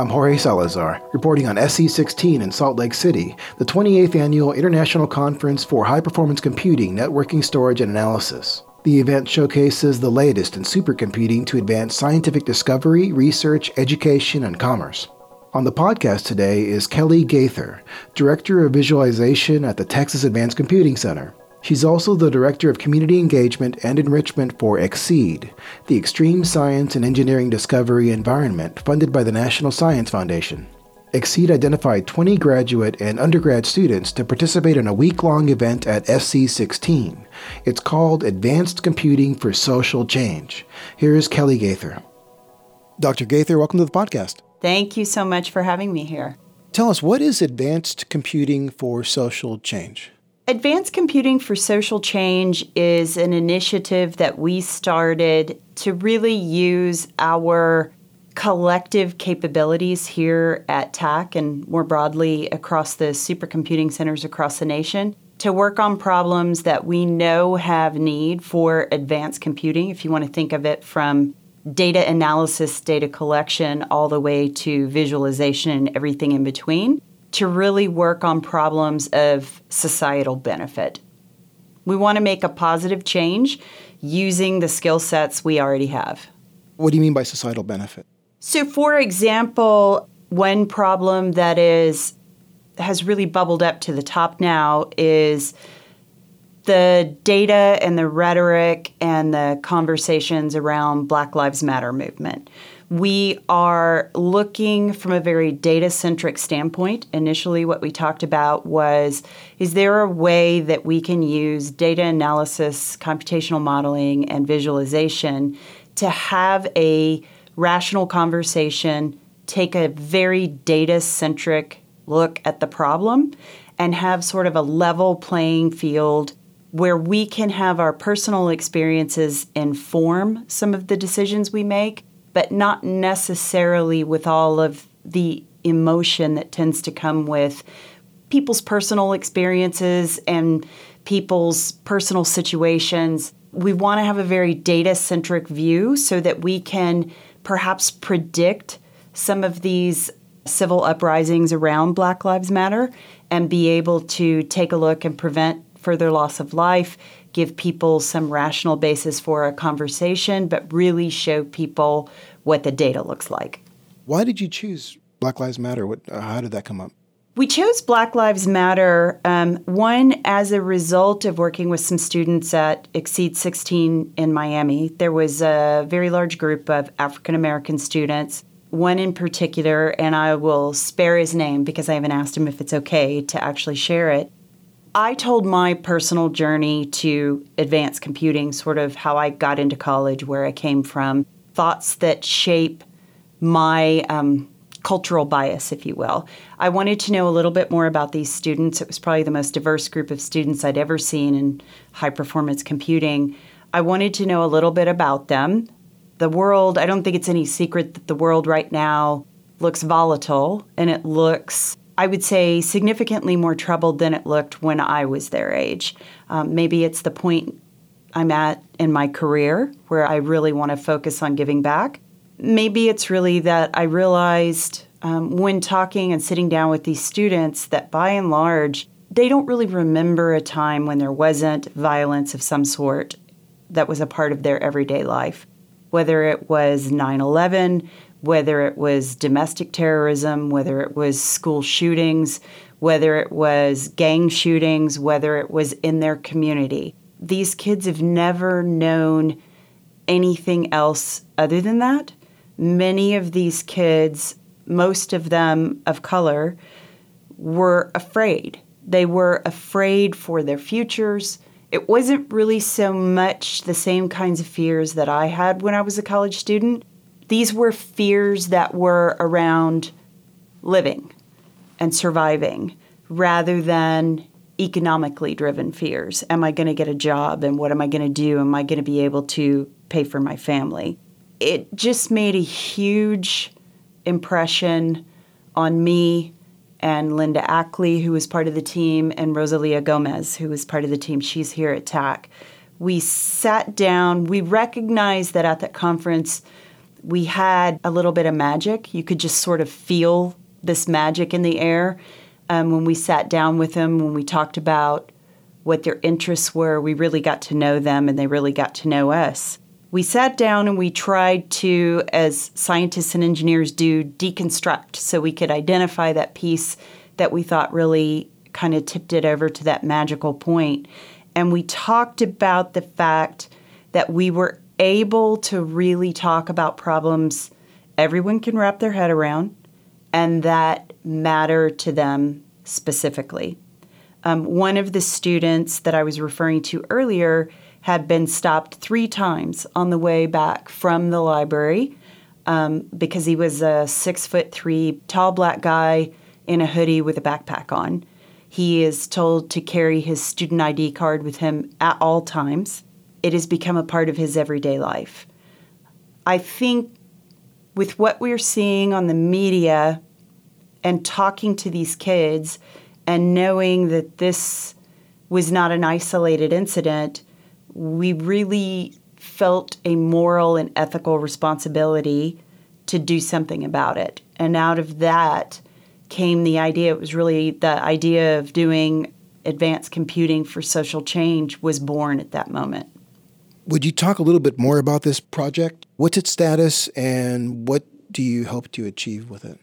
I'm Jorge Salazar, reporting on SC16 in Salt Lake City, the 28th Annual International Conference for High Performance Computing, Networking, Storage, and Analysis. The event showcases the latest in supercomputing to advance scientific discovery, research, education, and commerce. On the podcast today is Kelly Gaither, Director of Visualization at the Texas Advanced Computing Center. She's also the Director of Community Engagement and Enrichment for XSEDE, the Extreme Science and Engineering Discovery Environment funded by the National Science Foundation. XSEDE identified 20 graduate and undergrad students to participate in a week long event at SC16. It's called Advanced Computing for Social Change. Here's Kelly Gaither. Dr. Gaither, welcome to the podcast. Thank you so much for having me here. Tell us, what is Advanced Computing for Social Change? Advanced Computing for Social Change is an initiative that we started to really use our collective capabilities here at TACC and more broadly across the supercomputing centers across the nation to work on problems that we know have need for advanced computing. If you want to think of it from data analysis, data collection, all the way to visualization and everything in between, to really work on problems of societal benefit. We want to make a positive change using the skill sets we already have. What do you mean by societal benefit? So, for example, one problem that is has really bubbled up to the top now is the data and the rhetoric and the conversations around Black Lives Matter movement. We are looking from a very data centric standpoint. Initially, what we talked about was is there a way that we can use data analysis, computational modeling, and visualization to have a rational conversation, take a very data centric look at the problem, and have sort of a level playing field where we can have our personal experiences inform some of the decisions we make, but not necessarily with all of the emotion that tends to come with people's personal experiences and people's personal situations. We want to have a very data centric view so that we can perhaps predict some of these civil uprisings around Black Lives Matter and be able to take a look and prevent further loss of life, give people some rational basis for a conversation, but really show people what the data looks like. Why did you choose Black Lives Matter? What, uh, how did that come up? We chose Black Lives Matter, um, one, as a result of working with some students at XSEDE 16 in Miami. There was a very large group of African American students, one in particular, and I will spare his name because I haven't asked him if it's okay to actually share it. I told my personal journey to advanced computing, sort of how I got into college, where I came from, thoughts that shape my um, cultural bias, if you will. I wanted to know a little bit more about these students. It was probably the most diverse group of students I'd ever seen in high performance computing. I wanted to know a little bit about them. The world, I don't think it's any secret that the world right now looks volatile and it looks I would say, significantly more troubled than it looked when I was their age. Um, maybe it's the point I'm at in my career where I really want to focus on giving back. Maybe it's really that I realized um, when talking and sitting down with these students that by and large, they don't really remember a time when there wasn't violence of some sort that was a part of their everyday life. Whether it was 9 11, whether it was domestic terrorism, whether it was school shootings, whether it was gang shootings, whether it was in their community. These kids have never known anything else other than that. Many of these kids, most of them of color, were afraid. They were afraid for their futures. It wasn't really so much the same kinds of fears that I had when I was a college student these were fears that were around living and surviving rather than economically driven fears. Am I going to get a job and what am I going to do? Am I going to be able to pay for my family? It just made a huge impression on me and Linda Akli, who was part of the team, and Rosalia Gomez, who was part of the team. She's here at TACC. We sat down, we recognized that at that conference, We had a little bit of magic. You could just sort of feel this magic in the air um, when we sat down with them, when we talked about what their interests were. We really got to know them and they really got to know us. We sat down and we tried to, as scientists and engineers do, deconstruct so we could identify that piece that we thought really kind of tipped it over to that magical point. And we talked about the fact that we were able to really talk about problems everyone can wrap their head around and that matter to them specifically. Um, one of the students that I was referring to earlier had been stopped three times on the way back from the library um, because he was a six foot three tall black guy in a hoodie with a backpack on. He is told to carry his student ID card with him at all times. It has become a part of his everyday life. I think with what we're seeing on the media and talking to these kids and knowing that this was not an isolated incident, we really felt a moral and ethical responsibility to do something about it. And out of that came the idea, it was really the idea of doing advanced computing for social change was born at that moment. Would you talk a little bit more about this project? What's its status and what do you hope to achieve with it?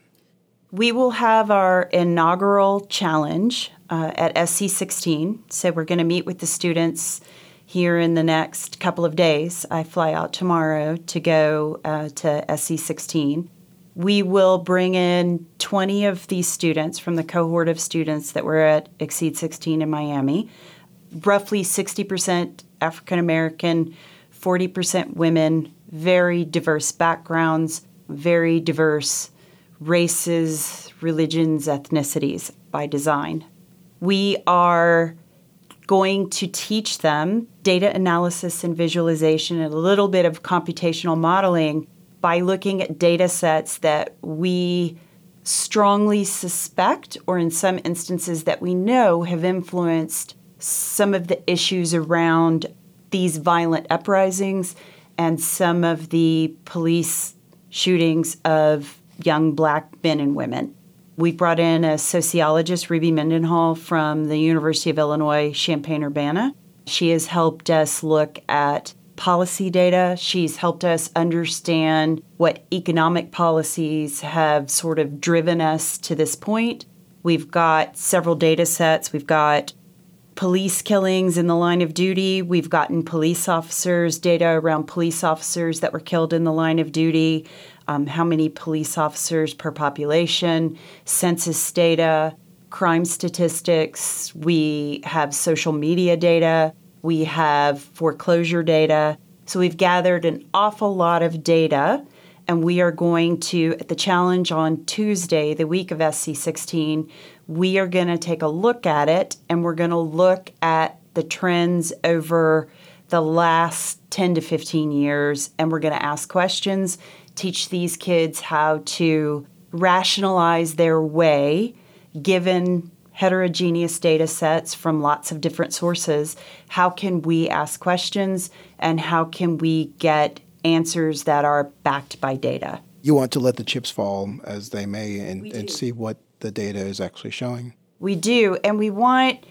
We will have our inaugural challenge uh, at SC16. So we're going to meet with the students here in the next couple of days. I fly out tomorrow to go uh, to SC16. We will bring in 20 of these students from the cohort of students that were at XSEDE 16 in Miami. Roughly 60% African American, 40% women, very diverse backgrounds, very diverse races, religions, ethnicities by design. We are going to teach them data analysis and visualization and a little bit of computational modeling by looking at data sets that we strongly suspect, or in some instances that we know, have influenced some of the issues around these violent uprisings and some of the police shootings of young black men and women. We brought in a sociologist, Ruby Mendenhall, from the University of Illinois Champaign Urbana. She has helped us look at policy data. She's helped us understand what economic policies have sort of driven us to this point. We've got several data sets. We've got police killings in the line of duty. We've gotten police officers, data around police officers that were killed in the line of duty, um, how many police officers per population, census data, crime statistics. We have social media data. We have foreclosure data. So we've gathered an awful lot of data. And we are going to, at the challenge on Tuesday, the week of SC16, we are going to take a look at it and we're going to look at the trends over the last 10 to 15 years and we're going to ask questions, teach these kids how to rationalize their way given heterogeneous data sets from lots of different sources. How can we ask questions and how can we get answers that are backed by data? You want to let the chips fall as they may and, and see what the data is actually showing. We do, and we want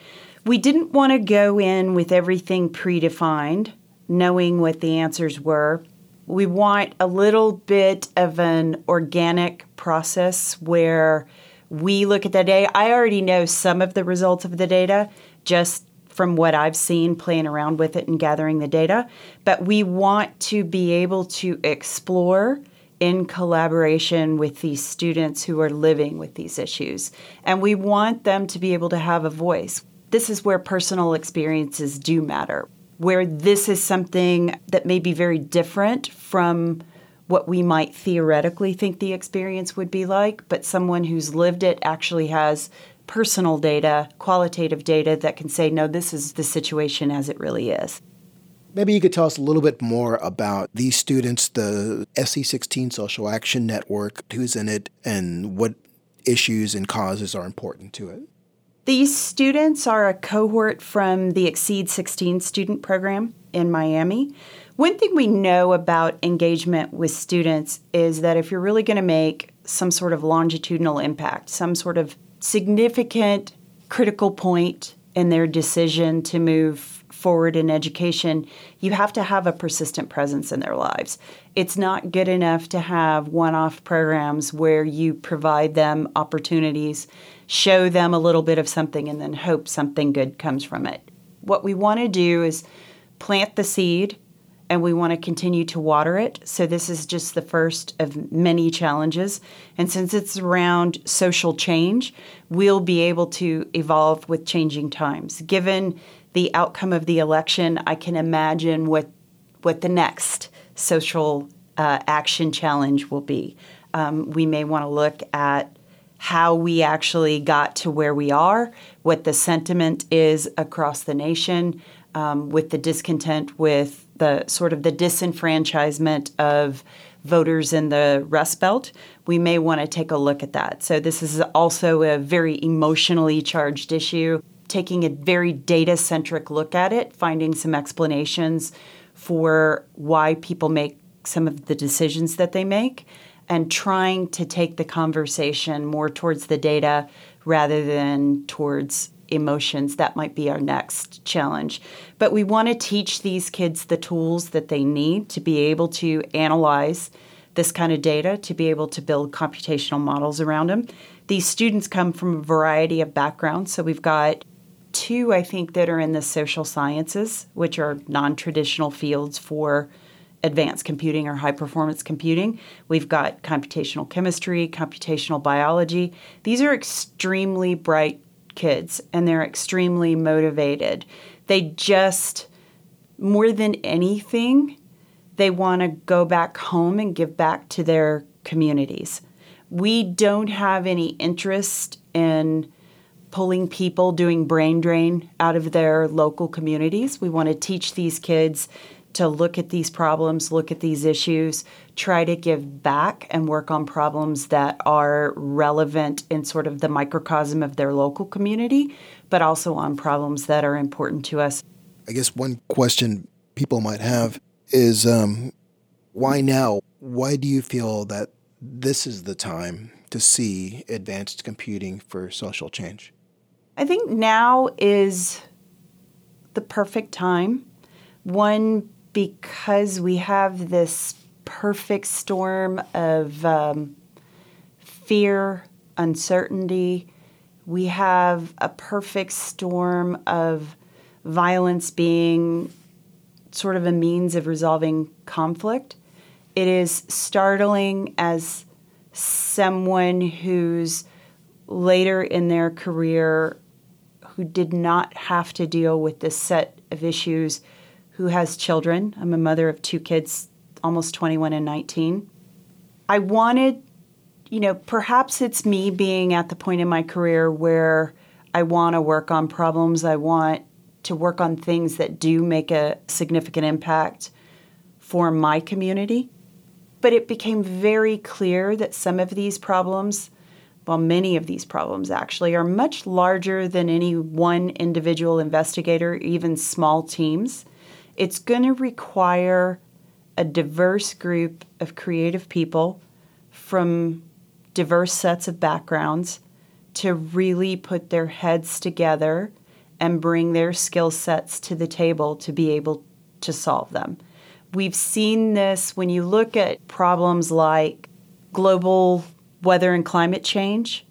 we didn't want to go in with everything predefined, knowing what the answers were. We want a little bit of an organic process where we look at the data. I already know some of the results of the data just from what I've seen playing around with it and gathering the data, but we want to be able to explore in collaboration with these students who are living with these issues. And we want them to be able to have a voice. This is where personal experiences do matter, where this is something that may be very different from what we might theoretically think the experience would be like, but someone who's lived it actually has personal data, qualitative data that can say, no, this is the situation as it really is. Maybe you could tell us a little bit more about these students, the SC16 Social Action Network, who's in it, and what issues and causes are important to it. These students are a cohort from the XSEDE 16 student program in Miami. One thing we know about engagement with students is that if you're really going to make some sort of longitudinal impact, some sort of significant critical point in their decision to move forward in education, you have to have a persistent presence in their lives. It's not good enough to have one off programs where you provide them opportunities, show them a little bit of something, and then hope something good comes from it. What we want to do is plant the seed and we want to continue to water it. So, this is just the first of many challenges. And since it's around social change, we'll be able to evolve with changing times. Given the outcome of the election, I can imagine what what the next social uh, action challenge will be. Um, we may want to look at how we actually got to where we are, what the sentiment is across the nation, um, with the discontent with the sort of the disenfranchisement of voters in the Rust Belt. We may want to take a look at that. So, this is also a very emotionally charged issue taking a very data centric look at it, finding some explanations for why people make some of the decisions that they make, and trying to take the conversation more towards the data rather than towards emotions. That might be our next challenge. But we want to teach these kids the tools that they need to be able to analyze this kind of data, to be able to build computational models around them. These students come from a variety of backgrounds. So we've got two, I think, that are in the social sciences, which are non traditional fields for advanced computing or high performance computing. We've got computational chemistry, computational biology. These are extremely bright kids and they're extremely motivated. They just, more than anything, they want to go back home and give back to their communities. We don't have any interest in pulling people doing brain drain out of their local communities. We want to teach these kids to look at these problems, look at these issues, try to give back and work on problems that are relevant in sort of the microcosm of their local community, but also on problems that are important to us. I guess one question people might have is um, why now? Why do you feel that this is the time to see advanced computing for social change? I think now is the perfect time. One, because we have this perfect storm of um, fear, uncertainty. We have a perfect storm of violence being sort of a means of resolving conflict. It is startling as someone who's later in their career who did not have to deal with this set of issues, who has children. I'm a mother of two kids, almost 21 and 19. I wanted, you know, perhaps it's me being at the point in my career where I want to work on problems, I want to work on things that do make a significant impact for my community. But it became very clear that some of these problems well, many of these problems actually are much larger than any one individual investigator, even small teams. It's going to require a diverse group of creative people from diverse sets of backgrounds to really put their heads together and bring their skill sets to the table to be able to solve them. We've seen this when you look at problems like global weather and climate change.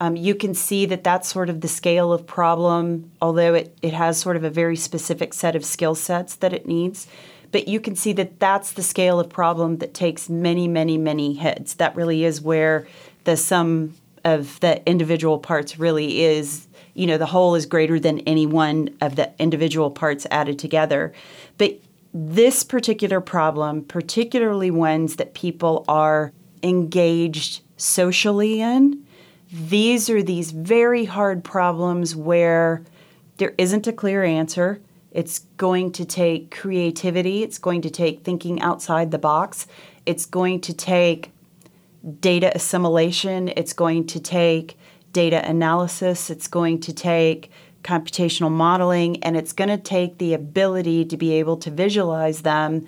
Um, you can see that that's sort of the scale of problem, although it, it has sort of a very specific set of skill sets that it needs. But you can see that that's the scale of problem that takes many, many, many heads. That really is where the sum of the individual parts really is, you know, the whole is greater than any one of the individual parts added together. But this particular problem, particularly ones that people are engaged socially in. These are these very hard problems where there isn't a clear answer. It's going to take creativity, it's going to take thinking outside the box, it's going to take data assimilation, it's going to take data analysis, it's going to take computational modeling, and it's going to take the ability to be able to visualize them,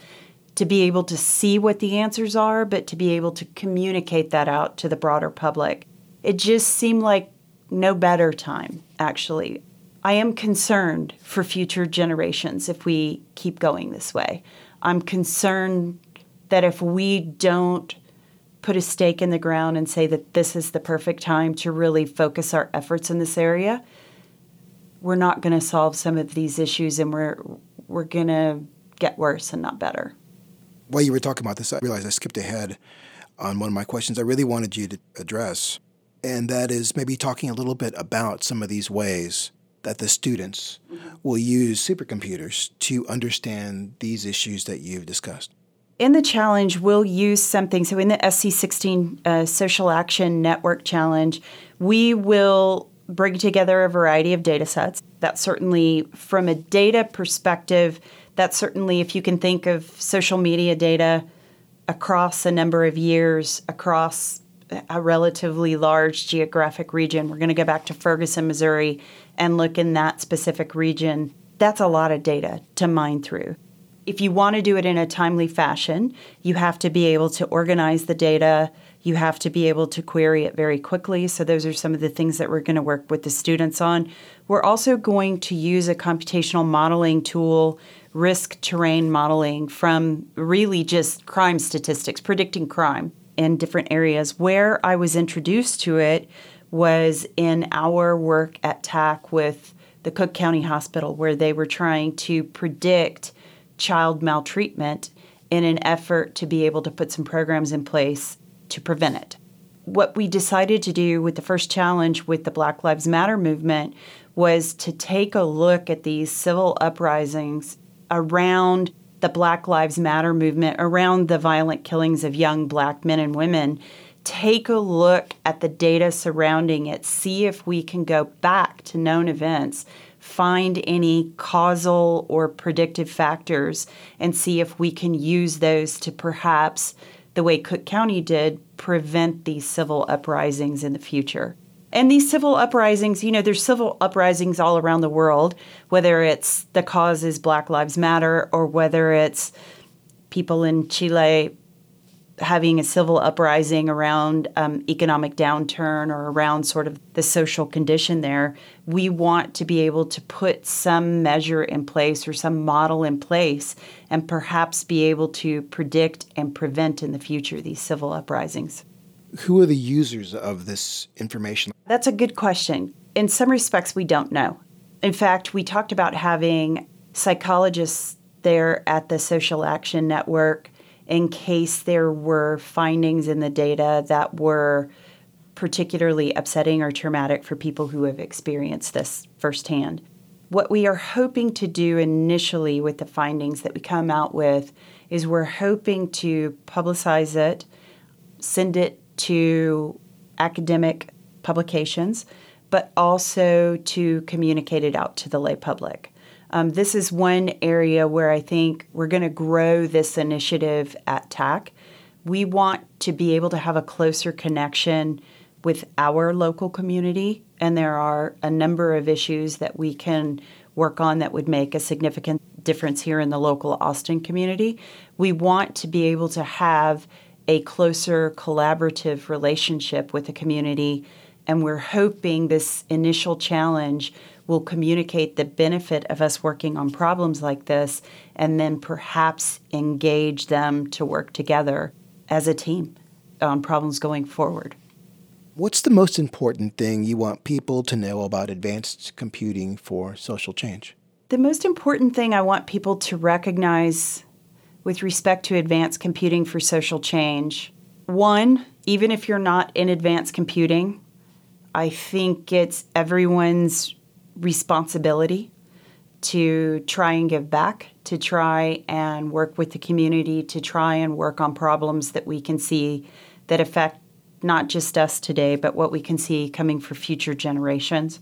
to be able to see what the answers are, but to be able to communicate that out to the broader public. It just seemed like no better time, actually. I am concerned for future generations if we keep going this way. I'm concerned that if we don't put a stake in the ground and say that this is the perfect time to really focus our efforts in this area, we're not going to solve some of these issues and we're we're going to get worse and not better. While you were talking about this, I realized I skipped ahead on one of my questions I really wanted you to address, and that is maybe talking a little bit about some of these ways that the students mm-hmm. will use supercomputers to understand these issues that you've discussed. In the challenge, we'll use something. So, in the SC16 uh, Social Action Network Challenge, we will bring together a variety of data sets. That certainly, from a data perspective, that certainly, if you can think of social media data across a number of years, across a relatively large geographic region, we're going to go back to Ferguson, Missouri, and look in that specific region. That's a lot of data to mine through. If you want to do it in a timely fashion, you have to be able to organize the data you have to be able to query it very quickly. So, those are some of the things that we're going to work with the students on. We're also going to use a computational modeling tool, risk terrain modeling, from really just crime statistics, predicting crime in different areas. Where I was introduced to it was in our work at TACC with the Cook County Hospital, where they were trying to predict child maltreatment in an effort to be able to put some programs in place to prevent it. What we decided to do with the first challenge with the Black Lives Matter movement was to take a look at these civil uprisings around the Black Lives Matter movement, around the violent killings of young black men and women. Take a look at the data surrounding it, see if we can go back to known events, find any causal or predictive factors, and see if we can use those to perhaps the way Cook County did, prevent these civil uprisings in the future. And these civil uprisings, you know, there's civil uprisings all around the world, whether it's the cause is Black Lives Matter or whether it's people in Chile having a civil uprising around um, economic downturn or around sort of the social condition there, we want to be able to put some measure in place or some model in place and perhaps be able to predict and prevent in the future these civil uprisings. Who are the users of this information? That's a good question. In some respects, we don't know. In fact, we talked about having psychologists there at the Social Action Network in case there were findings in the data that were particularly upsetting or traumatic for people who have experienced this firsthand. What we are hoping to do initially with the findings that we come out with is we're hoping to publicize it, send it to academic publications, but also to communicate it out to the lay public. Um, this is one area where I think we're going to grow this initiative at TACC. We want to be able to have a closer connection with our local community, and there are a number of issues that we can work on that would make a significant difference here in the local Austin community. We want to be able to have a closer collaborative relationship with the community, and we're hoping this initial challenge will communicate the benefit of us working on problems like this and then perhaps engage them to work together as a team on problems going forward. What's the most important thing you want people to know about advanced computing for social change? The most important thing I want people to recognize with respect to advanced computing for social change one, even if you're not in advanced computing, I think it's everyone's responsibility to try and give back, to try and work with the community, to try and work on problems that we can see that affect not just us today, but what we can see coming for future generations.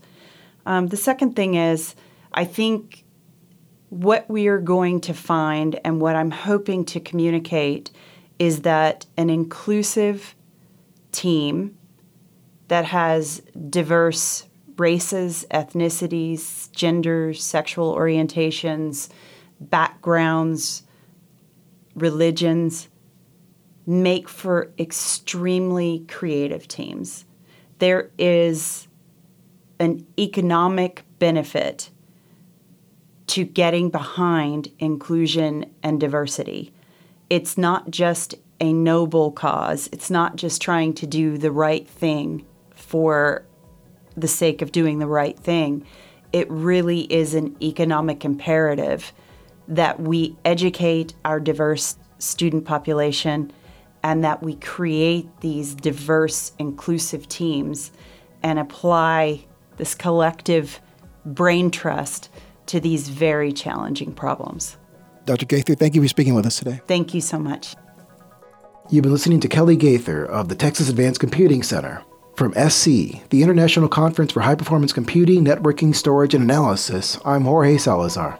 Um, the second thing is, I think what we are going to find and what I'm hoping to communicate is that an inclusive team that has diverse races, ethnicities, genders, sexual orientations, backgrounds, religions make for extremely creative teams. There is an economic benefit to getting behind inclusion and diversity. It's not just a noble cause, it's not just trying to do the right thing for the sake of doing the right thing. It really is an economic imperative that we educate our diverse student population and that we create these diverse, inclusive teams and apply this collective brain trust to these very challenging problems. Dr. Gaither, thank you for speaking with us today. Thank you so much. You've been listening to Kelly Gaither of the Texas Advanced Computing Center. From SC, the International Conference for High Performance Computing, Networking, Storage, and Analysis, I'm Jorge Salazar.